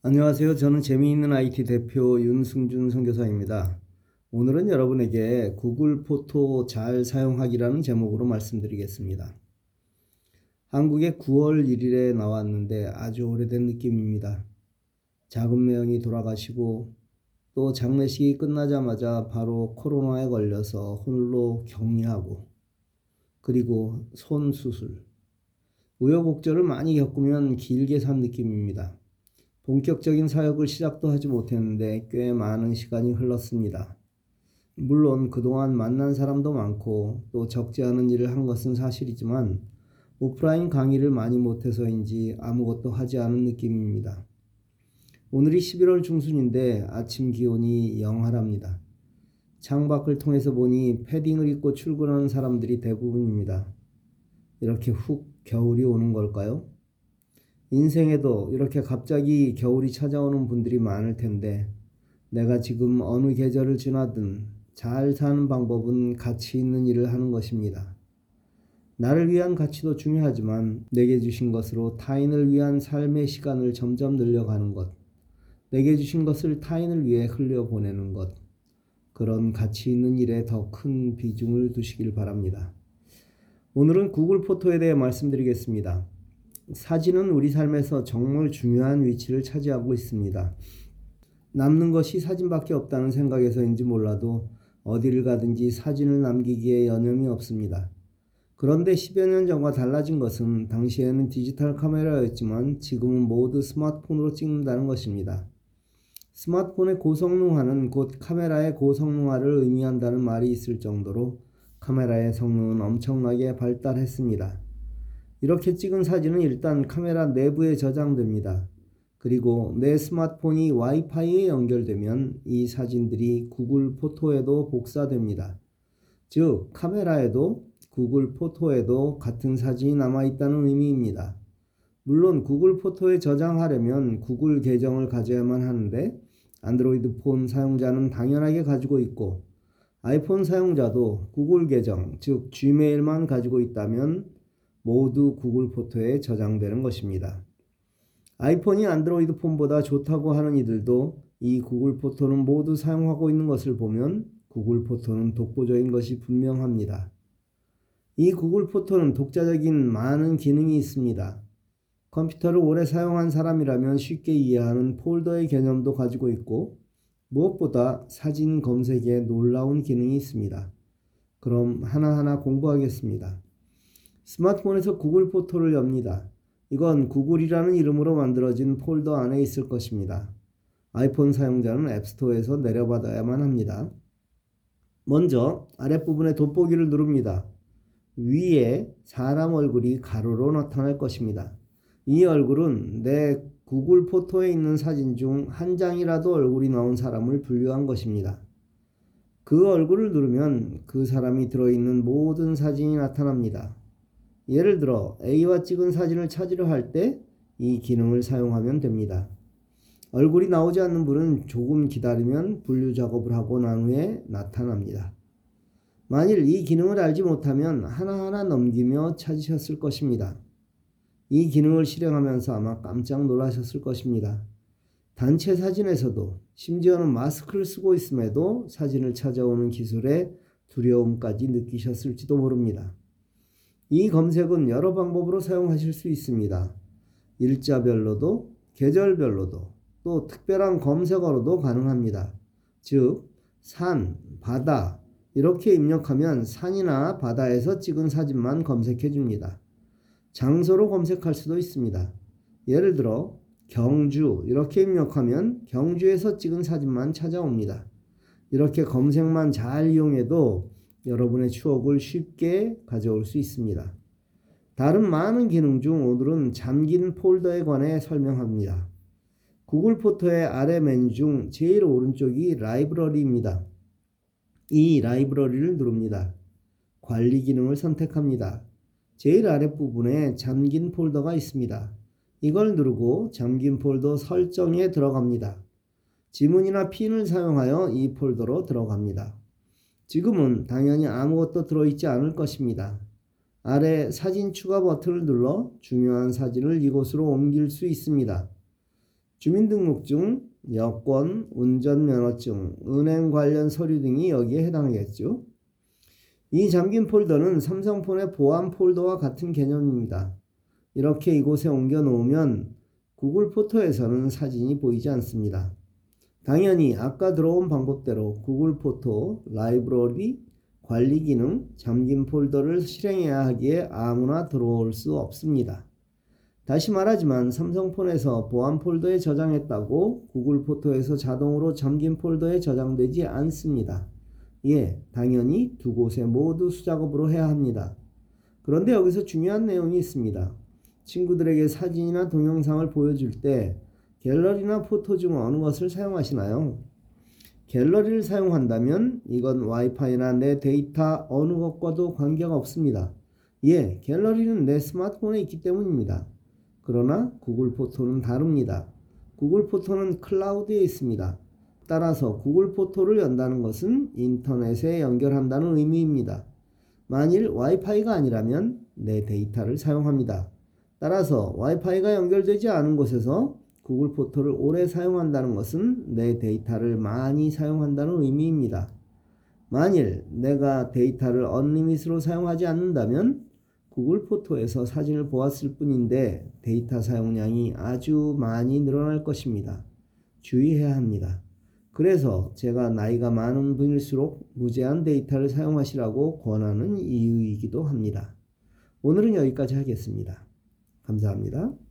안녕하세요. 저는 재미있는 IT 대표 윤승준 선교사입니다. 오늘은 여러분에게 구글 포토 잘 사용하기라는 제목으로 말씀드리겠습니다. 한국에 9월 1일에 나왔는데 아주 오래된 느낌입니다. 작은 매형이 돌아가시고 또 장례식이 끝나자마자 바로 코로나에 걸려서 홀로 격리하고 그리고 손 수술 우여곡절을 많이 겪으면 길게 산 느낌입니다. 본격적인 사역을 시작도 하지 못했는데 꽤 많은 시간이 흘렀습니다. 물론 그동안 만난 사람도 많고 또 적지 않은 일을 한 것은 사실이지만 오프라인 강의를 많이 못해서인지 아무것도 하지 않은 느낌입니다. 오늘이 11월 중순인데 아침 기온이 영하랍니다. 창밖을 통해서 보니 패딩을 입고 출근하는 사람들이 대부분입니다. 이렇게 훅 겨울이 오는 걸까요? 인생에도 이렇게 갑자기 겨울이 찾아오는 분들이 많을 텐데 내가 지금 어느 계절을 지나든 잘 사는 방법은 가치 있는 일을 하는 것입니다. 나를 위한 가치도 중요하지만 내게 주신 것으로 타인을 위한 삶의 시간을 점점 늘려가는 것, 내게 주신 것을 타인을 위해 흘려보내는 것, 그런 가치 있는 일에 더 큰 비중을 두시길 바랍니다. 오늘은 구글 포토에 대해 말씀드리겠습니다. 사진은 우리 삶에서 정말 중요한 위치를 차지하고 있습니다. 남는 것이 사진밖에 없다는 생각에서인지 몰라도 어디를 가든지 사진을 남기기에 여념이 없습니다. 그런데 10여 년 전과 달라진 것은 당시에는 디지털 카메라였지만 지금은 모두 스마트폰으로 찍는다는 것입니다. 스마트폰의 고성능화는 곧 카메라의 고성능화를 의미한다는 말이 있을 정도로 카메라의 성능은 엄청나게 발달했습니다. 이렇게 찍은 사진은 일단 카메라 내부에 저장됩니다. 그리고 내 스마트폰이 와이파이에 연결되면 이 사진들이 구글 포토에도 복사됩니다. 즉, 카메라에도 구글 포토에도 같은 사진이 남아있다는 의미입니다. 물론 구글 포토에 저장하려면 구글 계정을 가져야만 하는데 안드로이드 폰 사용자는 당연하게 가지고 있고 아이폰 사용자도 구글 계정, 즉 Gmail만 가지고 있다면 모두 구글 포토에 저장되는 것입니다. 아이폰이 안드로이드 폰보다 좋다고 하는 이들도 이 구글 포토는 모두 사용하고 있는 것을 보면 구글 포토는 독보적인 것이 분명합니다. 이 구글 포토는 독자적인 많은 기능이 있습니다. 컴퓨터를 오래 사용한 사람이라면 쉽게 이해하는 폴더의 개념도 가지고 있고 무엇보다 사진 검색에 놀라운 기능이 있습니다. 그럼 하나하나 공부하겠습니다. 스마트폰에서 구글 포토를 엽니다. 이건 구글이라는 이름으로 만들어진 폴더 안에 있을 것입니다. 아이폰 사용자는 앱스토어에서 내려받아야만 합니다. 먼저 아랫부분에 돋보기를 누릅니다. 위에 사람 얼굴이 가로로 나타날 것입니다. 이 얼굴은 내 구글 포토에 있는 사진 중 한 장이라도 얼굴이 나온 사람을 분류한 것입니다. 그 얼굴을 누르면 그 사람이 들어있는 모든 사진이 나타납니다. 예를 들어 A와 찍은 사진을 찾으려 할 때 이 기능을 사용하면 됩니다. 얼굴이 나오지 않는 분은 조금 기다리면 분류 작업을 하고 난 후에 나타납니다. 만일 이 기능을 알지 못하면 하나하나 넘기며 찾으셨을 것입니다. 이 기능을 실행하면서 아마 깜짝 놀라셨을 것입니다. 단체 사진에서도 심지어는 마스크를 쓰고 있음에도 사진을 찾아오는 기술에 두려움까지 느끼셨을지도 모릅니다. 이 검색은 여러 방법으로 사용하실 수 있습니다. 일자별로도 계절별로도 또 특별한 검색어로도 가능합니다. 즉, 산, 바다 이렇게 입력하면 산이나 바다에서 찍은 사진만 검색해 줍니다. 장소로 검색할 수도 있습니다. 예를 들어 경주 이렇게 입력하면 경주에서 찍은 사진만 찾아옵니다. 이렇게 검색만 잘 이용해도 여러분의 추억을 쉽게 가져올 수 있습니다. 다른 많은 기능 중 오늘은 잠긴 폴더에 관해 설명합니다. 구글 포토의 아래 메뉴 중 제일 오른쪽이 라이브러리입니다. 이 라이브러리를 누릅니다. 관리 기능을 선택합니다. 제일 아랫부분에 잠긴 폴더가 있습니다. 이걸 누르고 잠긴 폴더 설정에 들어갑니다. 지문이나 핀을 사용하여 이 폴더로 들어갑니다. 지금은 당연히 아무것도 들어있지 않을 것입니다. 아래 사진 추가 버튼을 눌러 중요한 사진을 이곳으로 옮길 수 있습니다. 주민등록증, 여권, 운전면허증, 은행 관련 서류 등이 여기에 해당하겠죠. 이 잠긴 폴더는 삼성폰의 보안 폴더와 같은 개념입니다. 이렇게 이곳에 옮겨 놓으면 구글 포토에서는 사진이 보이지 않습니다. 당연히 아까 들어온 방법대로 구글 포토 라이브러리 관리 기능 잠긴 폴더를 실행해야 하기에 아무나 들어올 수 없습니다. 다시 말하지만 삼성폰에서 보안 폴더에 저장했다고 구글 포토에서 자동으로 잠긴 폴더에 저장되지 않습니다. 예, 당연히 두 곳에 모두 수작업으로 해야 합니다. 그런데 여기서 중요한 내용이 있습니다. 친구들에게 사진이나 동영상을 보여줄 때 갤러리나 포토 중 어느 것을 사용하시나요? 갤러리를 사용한다면 이건 와이파이나 내 데이터 어느 것과도 관계가 없습니다. 예, 갤러리는 내 스마트폰에 있기 때문입니다. 그러나 구글 포토는 다릅니다. 구글 포토는 클라우드에 있습니다. 따라서 구글 포토를 연다는 것은 인터넷에 연결한다는 의미입니다. 만일 와이파이가 아니라면 내 데이터를 사용합니다. 따라서 와이파이가 연결되지 않은 곳에서 구글 포토를 오래 사용한다는 것은 내 데이터를 많이 사용한다는 의미입니다. 만일 내가 데이터를 unlimit으로 사용하지 않는다면 구글 포토에서 사진을 보았을 뿐인데 데이터 사용량이 아주 많이 늘어날 것입니다. 주의해야 합니다. 그래서 제가 나이가 많은 분일수록 무제한 데이터를 사용하시라고 권하는 이유이기도 합니다. 오늘은 여기까지 하겠습니다. 감사합니다.